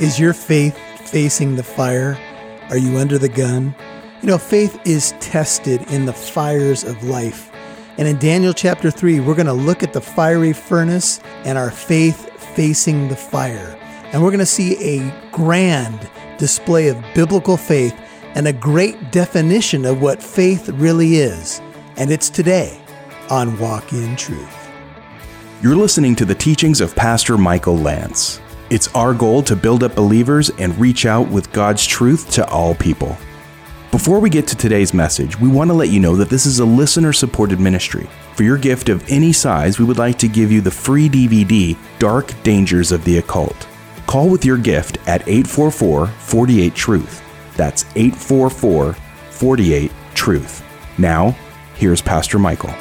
Is your faith facing the fire? Are you under the gun? You know, faith is tested in the fires of life. And in Daniel chapter 3, we're going to look at the fiery furnace and our faith facing the fire. And we're going to see a grand display of biblical faith and a great definition of what faith really is. And it's today on Walk in Truth. You're listening to the teachings of Pastor Michael Lance. It's our goal to build up believers and reach out with God's truth to all people. Before we get to today's message, we want to let you know that this is a listener supported ministry. For your gift of any size, we would like to give you the free DVD, Dark Dangers of the Occult. Call with your gift at 844 48 Truth. That's 844 48 Truth. Now, here's Pastor Michael.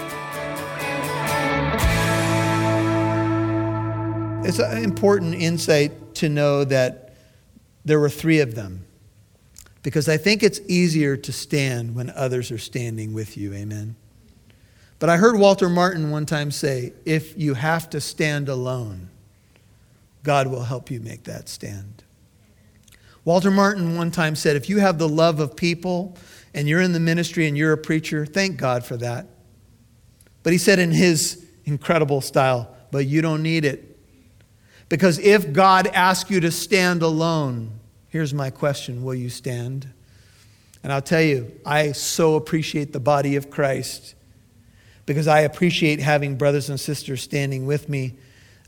It's an important insight to know that there were three of them because I think it's easier to stand when others are standing with you. Amen. But I heard Walter Martin one time say if you have to stand alone, God will help you make that stand. Walter Martin one time said if you have the love of people and you're in the ministry and you're a preacher, thank God for that. But he said in his incredible style, but you don't need it because if God asks you to stand alone, here's my question Will you stand? And I'll tell you, I so appreciate the body of Christ because I appreciate having brothers and sisters standing with me.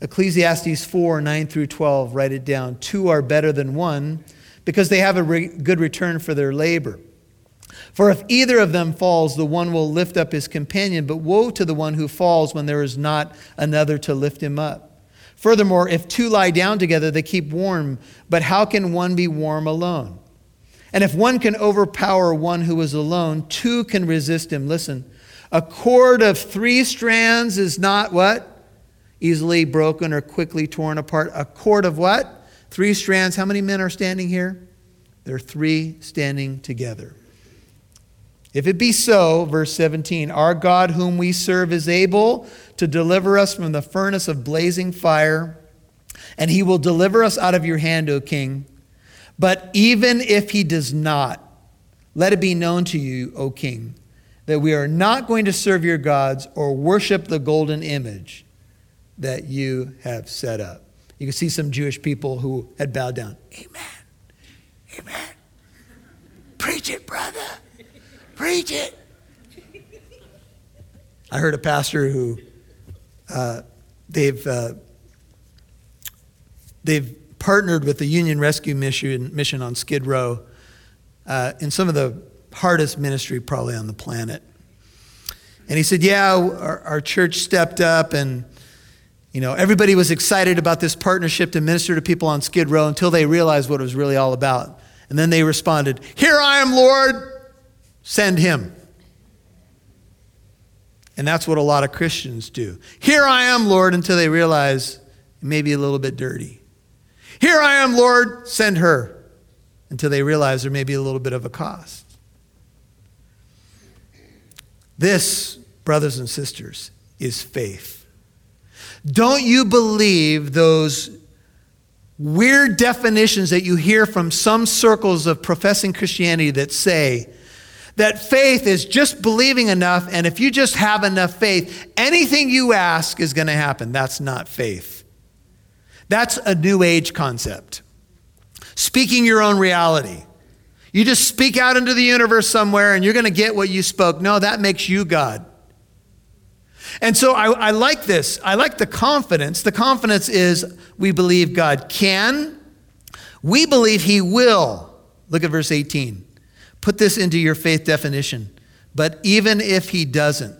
Ecclesiastes 4 9 through 12, write it down. Two are better than one because they have a re- good return for their labor. For if either of them falls, the one will lift up his companion, but woe to the one who falls when there is not another to lift him up. Furthermore, if two lie down together, they keep warm. But how can one be warm alone? And if one can overpower one who is alone, two can resist him. Listen, a cord of three strands is not what? Easily broken or quickly torn apart. A cord of what? Three strands. How many men are standing here? There are three standing together. If it be so, verse 17, our God whom we serve is able to deliver us from the furnace of blazing fire, and he will deliver us out of your hand, O king. But even if he does not, let it be known to you, O king, that we are not going to serve your gods or worship the golden image that you have set up. You can see some Jewish people who had bowed down. Amen. Amen. Preach it, brother. Preach it. I heard a pastor who uh, they've uh, they've partnered with the Union Rescue Mission, mission on Skid Row uh, in some of the hardest ministry probably on the planet. And he said, "Yeah, our, our church stepped up and." You know, everybody was excited about this partnership to minister to people on Skid Row until they realized what it was really all about. And then they responded, Here I am, Lord. Send him. And that's what a lot of Christians do. Here I am, Lord, until they realize it may be a little bit dirty. Here I am, Lord, send her, until they realize there may be a little bit of a cost. This, brothers and sisters, is faith. Don't you believe those weird definitions that you hear from some circles of professing Christianity that say, that faith is just believing enough, and if you just have enough faith, anything you ask is going to happen. That's not faith. That's a new age concept. Speaking your own reality. You just speak out into the universe somewhere and you're going to get what you spoke. No, that makes you God. And so I, I, like this. I like the confidence. The confidence is we believe God can, we believe He will. Look at verse 18. Put this into your faith definition. But even if he doesn't,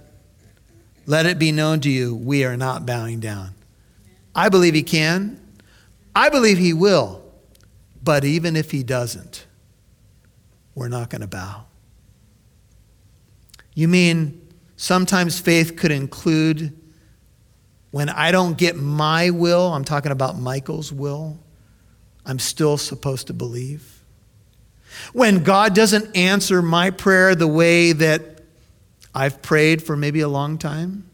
let it be known to you, we are not bowing down. I believe he can. I believe he will. But even if he doesn't, we're not going to bow. You mean sometimes faith could include when I don't get my will, I'm talking about Michael's will, I'm still supposed to believe? When God doesn't answer my prayer the way that I've prayed for maybe a long time,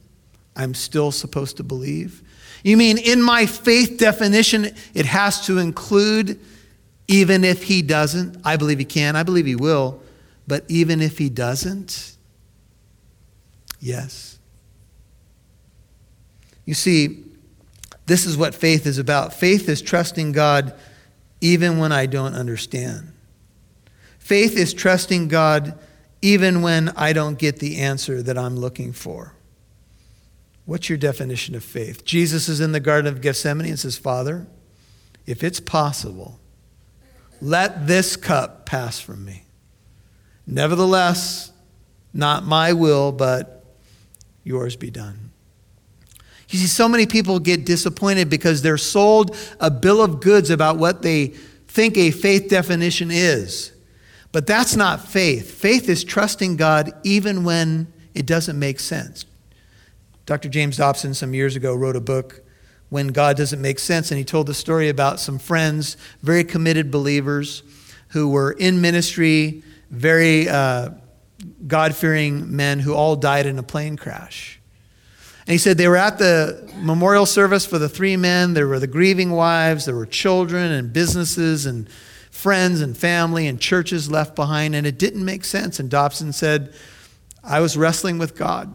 I'm still supposed to believe. You mean in my faith definition, it has to include Even if he doesn't, I believe he can, I believe he will, but even if he doesn't, yes. You see, this is what faith is about. Faith is trusting God even when I don't understand. Faith is trusting God even when I don't get the answer that I'm looking for. What's your definition of faith? Jesus is in the Garden of Gethsemane and says, Father, if it's possible, let this cup pass from me. Nevertheless, not my will, but yours be done. You see, so many people get disappointed because they're sold a bill of goods about what they think a faith definition is. But that's not faith. Faith is trusting God even when it doesn't make sense. Dr. James Dobson, some years ago, wrote a book, When God Doesn't Make Sense, and he told the story about some friends, very committed believers, who were in ministry, very uh, God fearing men who all died in a plane crash. And he said they were at the memorial service for the three men. There were the grieving wives, there were children and businesses and friends and family and churches left behind, and it didn't make sense. And Dobson said, I was wrestling with God.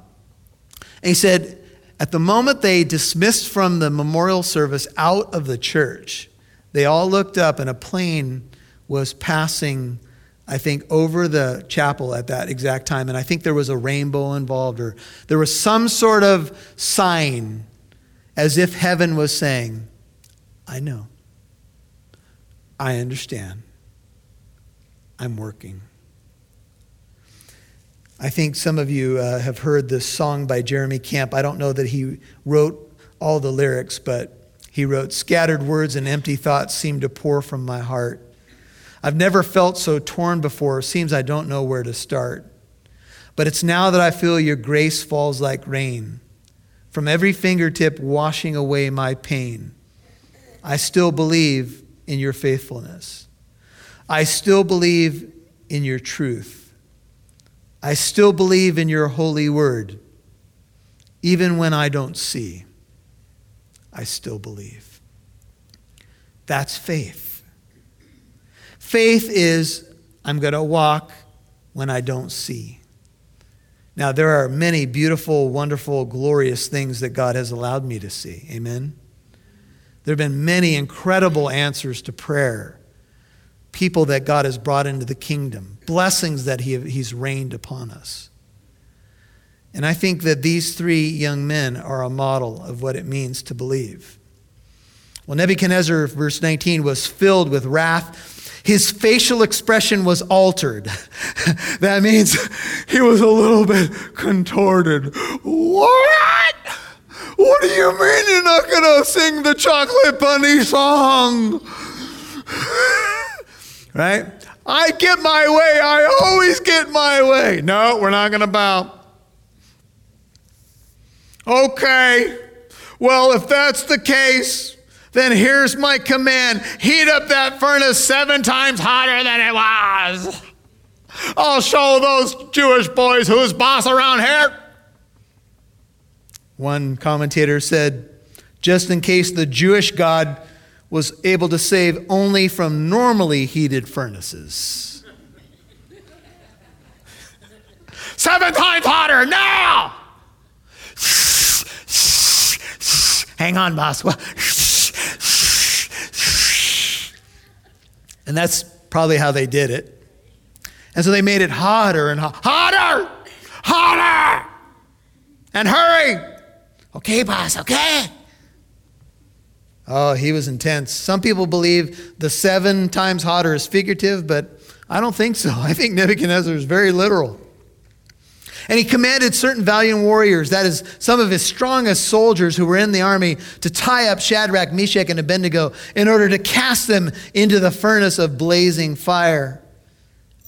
And he said, at the moment they dismissed from the memorial service out of the church, they all looked up and a plane was passing, I think, over the chapel at that exact time. And I think there was a rainbow involved, or there was some sort of sign as if heaven was saying, I know. I understand. I'm working. I think some of you uh, have heard this song by Jeremy Camp. I don't know that he wrote all the lyrics, but he wrote, Scattered words and empty thoughts seem to pour from my heart. I've never felt so torn before. Seems I don't know where to start. But it's now that I feel your grace falls like rain, from every fingertip washing away my pain. I still believe in your faithfulness. I still believe in your truth. I still believe in your holy word. Even when I don't see, I still believe. That's faith. Faith is I'm going to walk when I don't see. Now, there are many beautiful, wonderful, glorious things that God has allowed me to see. Amen. There have been many incredible answers to prayer, people that God has brought into the kingdom, blessings that he, He's rained upon us. And I think that these three young men are a model of what it means to believe. Well, Nebuchadnezzar, verse 19, was filled with wrath. His facial expression was altered. that means he was a little bit contorted. What? What do you mean you're not going to sing the chocolate bunny song? right? I get my way. I always get my way. No, we're not going to bow. Okay. Well, if that's the case, then here's my command heat up that furnace seven times hotter than it was. I'll show those Jewish boys who's boss around here. One commentator said, just in case the Jewish God was able to save only from normally heated furnaces. Seven times hotter now! Hang on, boss. And that's probably how they did it. And so they made it hotter and hotter, hotter, and hurry. Okay, boss, okay. Oh, he was intense. Some people believe the seven times hotter is figurative, but I don't think so. I think Nebuchadnezzar is very literal. And he commanded certain valiant warriors, that is, some of his strongest soldiers who were in the army, to tie up Shadrach, Meshach, and Abednego in order to cast them into the furnace of blazing fire.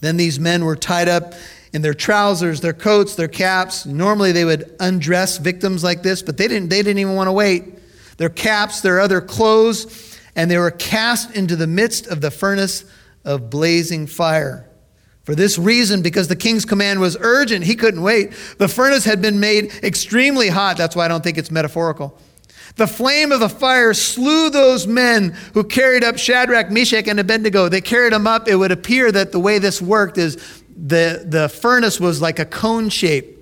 Then these men were tied up in their trousers, their coats, their caps. Normally they would undress victims like this, but they didn't, they didn't even want to wait. Their caps, their other clothes, and they were cast into the midst of the furnace of blazing fire. For this reason, because the king's command was urgent, he couldn't wait. The furnace had been made extremely hot. That's why I don't think it's metaphorical. The flame of the fire slew those men who carried up Shadrach, Meshach, and Abednego. They carried them up. It would appear that the way this worked is the, the furnace was like a cone shape.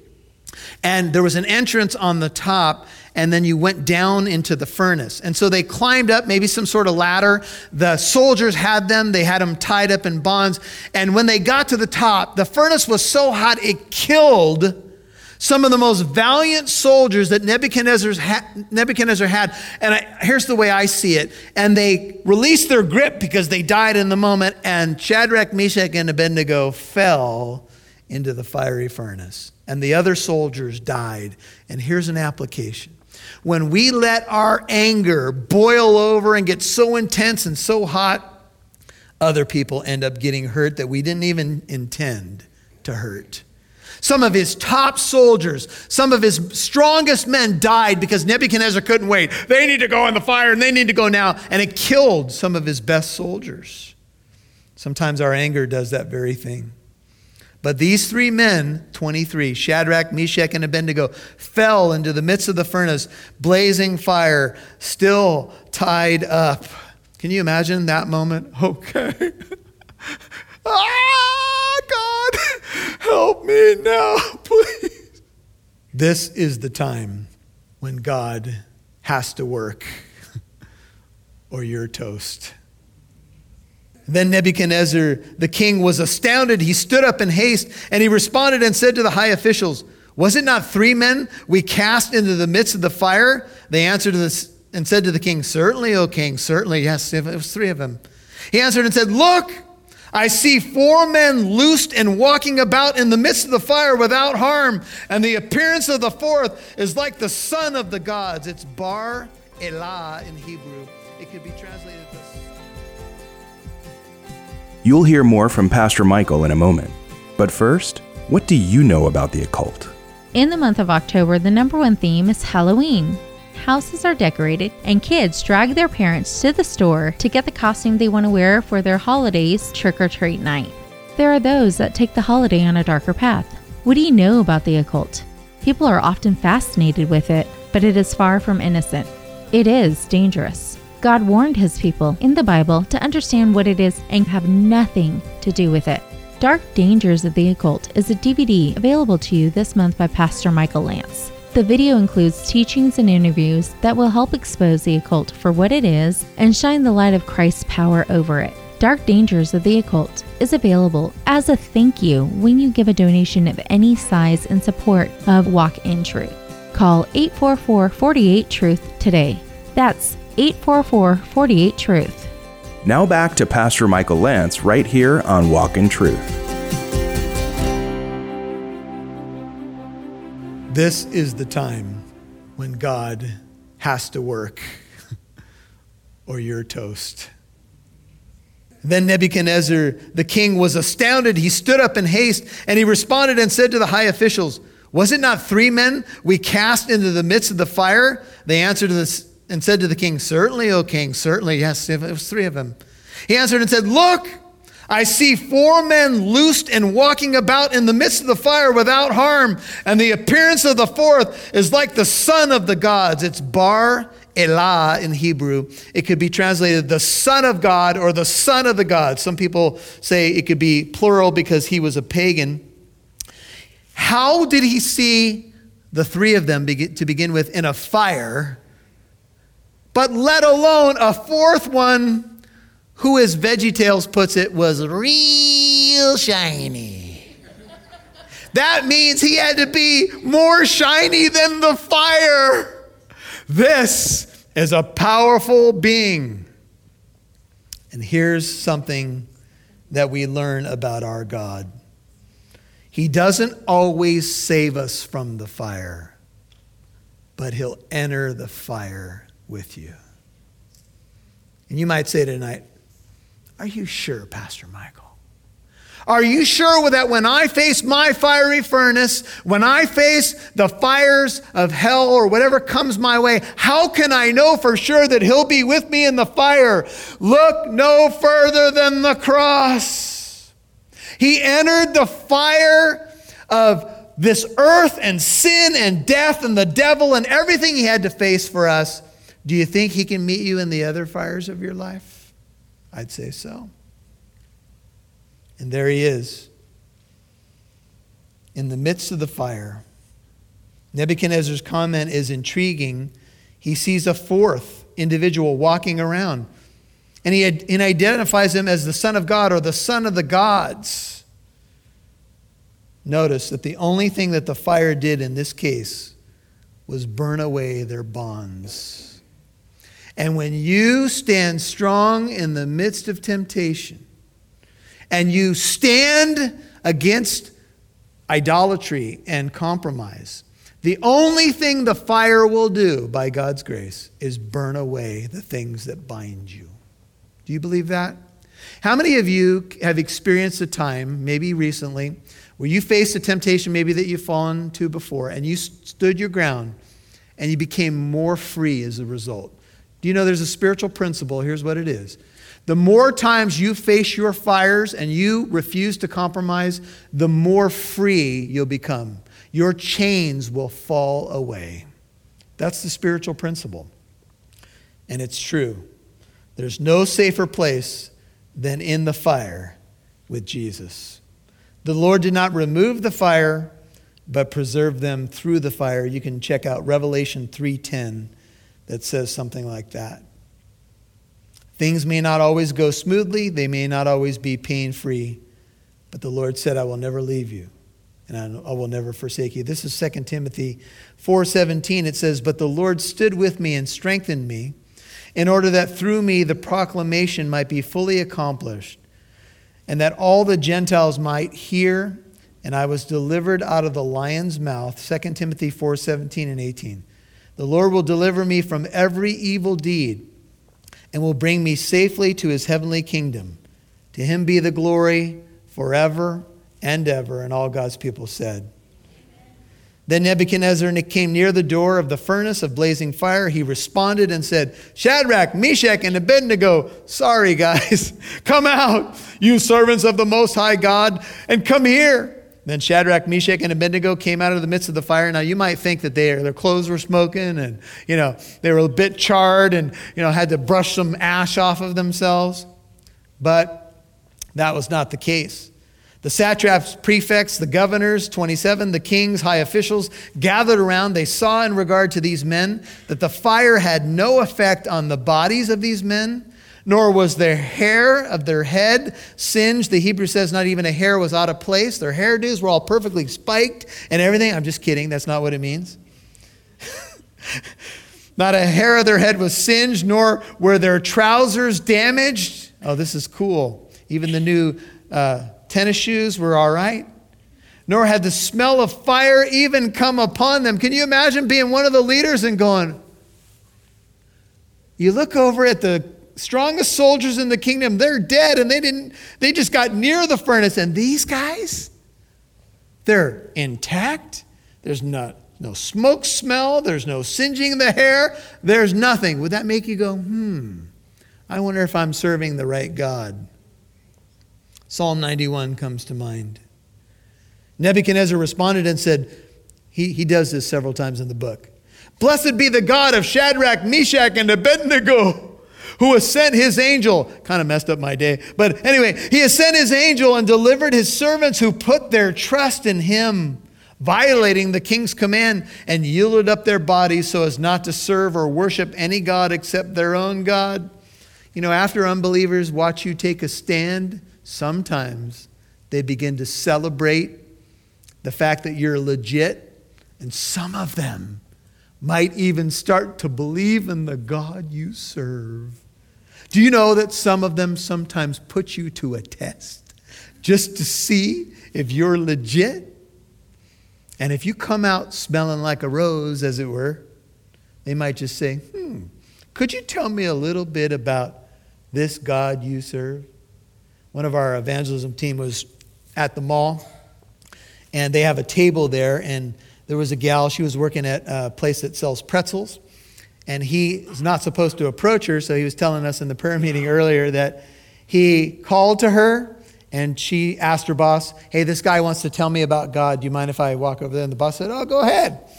And there was an entrance on the top, and then you went down into the furnace. And so they climbed up, maybe some sort of ladder. The soldiers had them, they had them tied up in bonds. And when they got to the top, the furnace was so hot it killed some of the most valiant soldiers that Nebuchadnezzar's ha- Nebuchadnezzar had. And I, here's the way I see it. And they released their grip because they died in the moment. And Shadrach, Meshach, and Abednego fell into the fiery furnace. And the other soldiers died. And here's an application when we let our anger boil over and get so intense and so hot, other people end up getting hurt that we didn't even intend to hurt. Some of his top soldiers, some of his strongest men died because Nebuchadnezzar couldn't wait. They need to go in the fire and they need to go now. And it killed some of his best soldiers. Sometimes our anger does that very thing. But these three men, 23, Shadrach, Meshach, and Abednego, fell into the midst of the furnace, blazing fire, still tied up. Can you imagine that moment? Okay. ah, help me now, please. This is the time when God has to work, or you're toast. Then Nebuchadnezzar, the king, was astounded. He stood up in haste and he responded and said to the high officials, Was it not three men we cast into the midst of the fire? They answered this and said to the king, Certainly, O king, certainly. Yes, it was three of them. He answered and said, Look, I see four men loosed and walking about in the midst of the fire without harm, and the appearance of the fourth is like the son of the gods. It's Bar Elah in Hebrew. It could be translated You'll hear more from Pastor Michael in a moment. But first, what do you know about the occult? In the month of October, the number one theme is Halloween. Houses are decorated, and kids drag their parents to the store to get the costume they want to wear for their holidays trick or treat night. There are those that take the holiday on a darker path. What do you know about the occult? People are often fascinated with it, but it is far from innocent. It is dangerous. God warned his people in the Bible to understand what it is and have nothing to do with it. Dark Dangers of the Occult is a DVD available to you this month by Pastor Michael Lance. The video includes teachings and interviews that will help expose the occult for what it is and shine the light of Christ's power over it. Dark Dangers of the Occult is available as a thank you when you give a donation of any size in support of Walk in Truth. Call 844 48 Truth today. That's 844 48 Truth. Now back to Pastor Michael Lance right here on Walk in Truth. This is the time when God has to work, or you're toast. Then Nebuchadnezzar, the king, was astounded. He stood up in haste and he responded and said to the high officials, Was it not three men we cast into the midst of the fire? They answered and said to the king, Certainly, O king, certainly. Yes, it was three of them. He answered and said, Look, I see four men loosed and walking about in the midst of the fire without harm, and the appearance of the fourth is like the son of the gods. It's Bar Elah in Hebrew. It could be translated the son of God or the son of the gods. Some people say it could be plural because he was a pagan. How did he see the three of them to begin with in a fire? but let alone a fourth one who, as VeggieTales puts it, was real shiny. That means he had to be more shiny than the fire. This is a powerful being. And here's something that we learn about our God He doesn't always save us from the fire, but He'll enter the fire with you. And you might say tonight, Are you sure, Pastor Michael? Are you sure that when I face my fiery furnace, when I face the fires of hell or whatever comes my way, how can I know for sure that He'll be with me in the fire? Look no further than the cross. He entered the fire of this earth and sin and death and the devil and everything He had to face for us Do you think he can meet you in the other fires of your life? I'd say so. And there he is in the midst of the fire. Nebuchadnezzar's comment is intriguing. He sees a fourth individual walking around, and he, and identifies him as the Son of God or the Son of the gods. Notice that the only thing that the fire did in this case was burn away their bonds. And when you stand strong in the midst of temptation, and you stand against idolatry and compromise, the only thing the fire will do, by God's grace, is burn away the things that bind you. Do you believe that? How many of you have experienced a time, maybe recently, where you faced a temptation maybe that you've fallen to before, and you stood your ground and you became more free as a result? Do you know there's a spiritual principle? Here's what it is. The more times you face your fires and you refuse to compromise, the more free you'll become your chains will fall away. That's the spiritual principle. And it's true. There's no safer place than in the fire with Jesus. The Lord did not remove the fire, but preserve them through the fire. You can check out Revelation 3:10 that says something like that. Things may not always go smoothly, they may not always be pain-free, but the Lord said, "I will never leave you and I will never forsake you. This is 2 Timothy 4:17. It says, "But the Lord stood with me and strengthened me, in order that through me the proclamation might be fully accomplished, and that all the Gentiles might hear, and I was delivered out of the lion's mouth." 2 Timothy 4:17 and 18. The Lord will deliver me from every evil deed and will bring me safely to his heavenly kingdom. To him be the glory forever and ever. And all God's people said, then Nebuchadnezzar came near the door of the furnace of blazing fire. He responded and said, Shadrach, Meshach, and Abednego, sorry, guys, come out, you servants of the Most High God, and come here. Then Shadrach, Meshach, and Abednego came out of the midst of the fire. Now you might think that they, their clothes were smoking and, you know, they were a bit charred and, you know, had to brush some ash off of themselves. But that was not the case. The satraps, prefects, the governors, 27, the kings, high officials gathered around. They saw in regard to these men that the fire had no effect on the bodies of these men, nor was their hair of their head singed. The Hebrew says not even a hair was out of place. Their hairdos were all perfectly spiked and everything. I'm just kidding. That's not what it means. not a hair of their head was singed, nor were their trousers damaged. Oh, this is cool. Even the new. Uh, tennis shoes were all right, nor had the smell of fire even come upon them. Can you imagine being one of the leaders and going, you look over at the strongest soldiers in the kingdom, they're dead and they didn't, they just got near the furnace. And these guys, they're intact. There's not, no smoke smell. There's no singeing in the hair. There's nothing. Would that make you go, hmm, I wonder if I'm serving the right God? Psalm 91 comes to mind. Nebuchadnezzar responded and said, he, he does this several times in the book. Blessed be the God of Shadrach, Meshach, and Abednego, who has sent his angel. Kind of messed up my day. But anyway, he has sent his angel and delivered his servants who put their trust in him, violating the king's command and yielded up their bodies so as not to serve or worship any God except their own God. You know, after unbelievers watch you take a stand, Sometimes they begin to celebrate the fact that you're legit, and some of them might even start to believe in the God you serve. Do you know that some of them sometimes put you to a test just to see if you're legit? And if you come out smelling like a rose, as it were, they might just say, Hmm, could you tell me a little bit about this God you serve? one of our evangelism team was at the mall, and they have a table there, and there was a gal, she was working at a place that sells pretzels, and he is not supposed to approach her, so he was telling us in the prayer meeting earlier that he called to her, and she asked her boss, Hey, this guy wants to tell me about God. Do you mind if I walk over there? And the boss said, Oh, go ahead.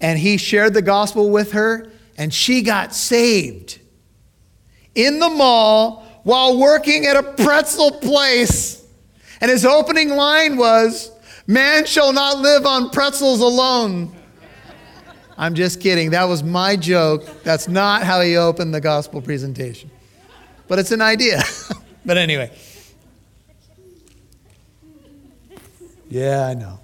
And he shared the gospel with her, and she got saved in the mall while working at a pretzel place. And his opening line was, Man shall not live on pretzels alone. I'm just kidding. That was my joke. That's not how he opened the gospel presentation. But it's an idea. but anyway. Yeah, I know.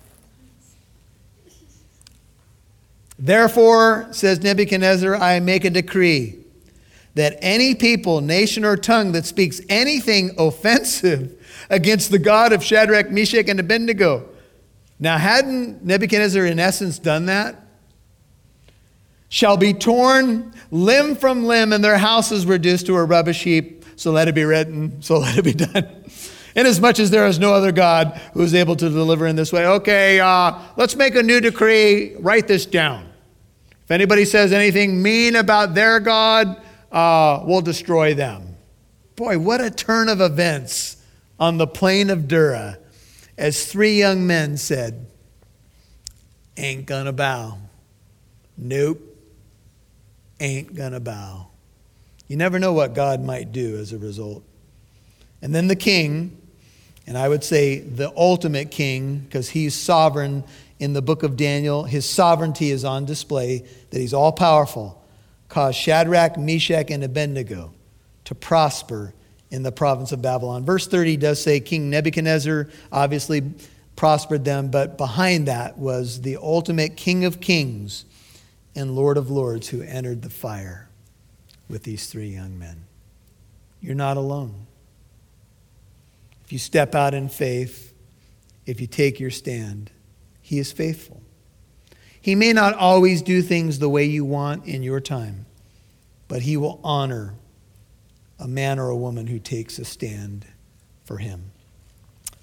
Therefore, says Nebuchadnezzar, I make a decree that any people, nation, or tongue that speaks anything offensive against the God of Shadrach, Meshach, and Abednego. Now, hadn't Nebuchadnezzar, in essence, done that? Shall be torn limb from limb, and their houses reduced to a rubbish heap. So let it be written, so let it be done. Inasmuch as there is no other God who is able to deliver in this way. Okay, uh, let's make a new decree. Write this down. If anybody says anything mean about their God, uh, we'll destroy them. Boy, what a turn of events on the plain of Dura as three young men said, Ain't gonna bow. Nope. Ain't gonna bow. You never know what God might do as a result. And then the king, and I would say the ultimate king, because he's sovereign in the book of Daniel, his sovereignty is on display, that he's all powerful caused Shadrach, Meshach, and Abednego to prosper in the province of Babylon. Verse 30 does say King Nebuchadnezzar obviously prospered them, but behind that was the ultimate King of Kings and Lord of Lords who entered the fire with these three young men. You're not alone. If you step out in faith, if you take your stand, He is faithful. He may not always do things the way you want in your time, but he will honor a man or a woman who takes a stand for him.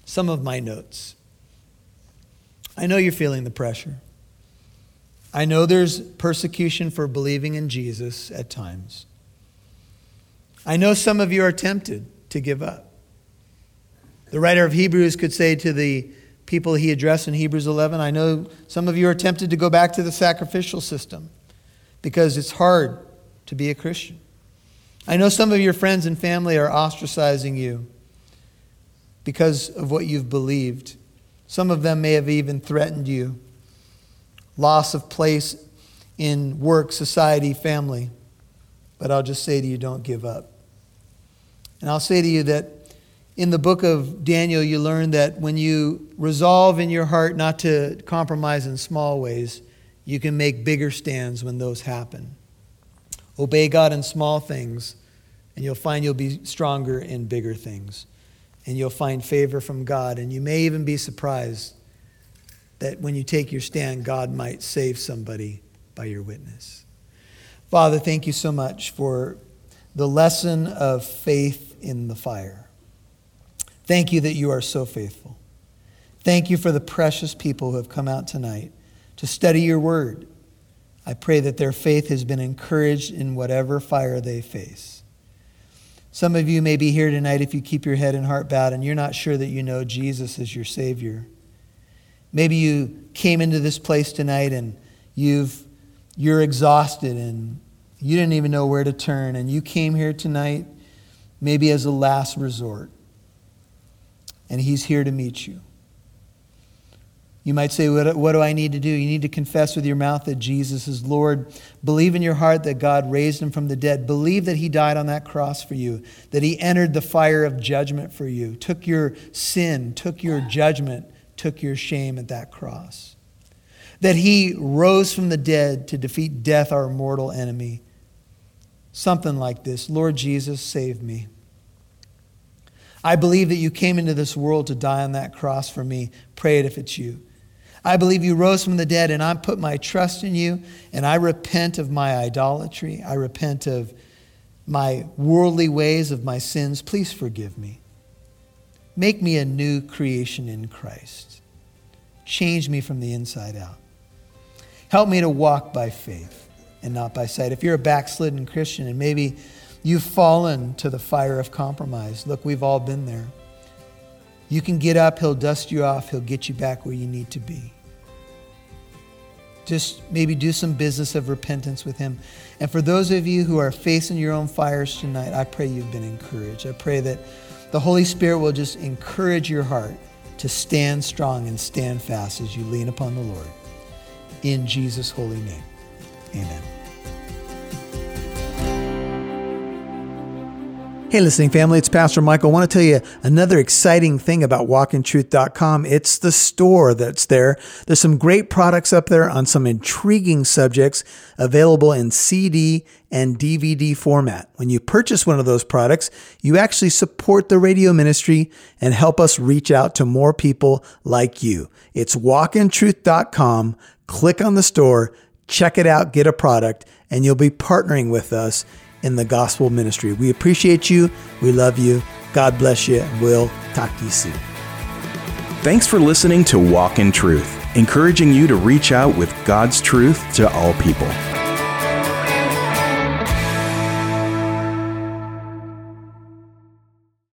Some of my notes. I know you're feeling the pressure. I know there's persecution for believing in Jesus at times. I know some of you are tempted to give up. The writer of Hebrews could say to the people he addressed in Hebrews 11. I know some of you are tempted to go back to the sacrificial system because it's hard to be a Christian. I know some of your friends and family are ostracizing you because of what you've believed. Some of them may have even threatened you. Loss of place in work, society, family. But I'll just say to you, don't give up. And I'll say to you that in the book of Daniel, you learn that when you resolve in your heart not to compromise in small ways, you can make bigger stands when those happen. Obey God in small things, and you'll find you'll be stronger in bigger things. And you'll find favor from God. And you may even be surprised that when you take your stand, God might save somebody by your witness. Father, thank you so much for the lesson of faith in the fire. Thank you that you are so faithful. Thank you for the precious people who have come out tonight to study your word. I pray that their faith has been encouraged in whatever fire they face. Some of you may be here tonight if you keep your head and heart bowed and you're not sure that you know Jesus as your Savior. Maybe you came into this place tonight and you've, you're exhausted and you didn't even know where to turn, and you came here tonight maybe as a last resort and He's here to meet you. You might say, what, what, do I need to do? You need to confess with your mouth that Jesus is Lord. Believe in your heart that God raised him from the dead. Believe that he died on that cross for you, that he entered the fire of judgment for you, took your sin, took your judgment, took your shame at that cross. That he rose from the dead to defeat death, our mortal enemy. Something like this Lord Jesus, save me. I believe that you came into this world to die on that cross for me. Pray it if it's you. I believe you rose from the dead, and I put my trust in you, and I repent of my idolatry. I repent of my worldly ways, of my sins. Please forgive me. Make me a new creation in Christ. Change me from the inside out. Help me to walk by faith and not by sight. If you're a backslidden Christian and maybe You've fallen to the fire of compromise. Look, we've all been there. You can get up, he'll dust you off, he'll get you back where you need to be. just maybe do some business of repentance with Him. And for those of you who are facing your own fires tonight, I pray you've been encouraged. I pray that the Holy Spirit will just encourage your heart to stand strong and stand fast as you lean upon the Lord. In Jesus' holy name, amen. Hey, listening family, it's Pastor Michael. I want to tell you another exciting thing about walkintruth.com. It's the store that's there. There's some great products up there on some intriguing subjects available in CD and DVD format. When you purchase one of those products, you actually support the radio ministry and help us reach out to more people like you. It's walkintruth.com. Click on the store, check it out, get a product, and you'll be partnering with us in the gospel ministry. We appreciate you. We love you. God bless you. We'll talk to you soon. Thanks for listening to Walk in Truth, encouraging you to reach out with God's truth to all people.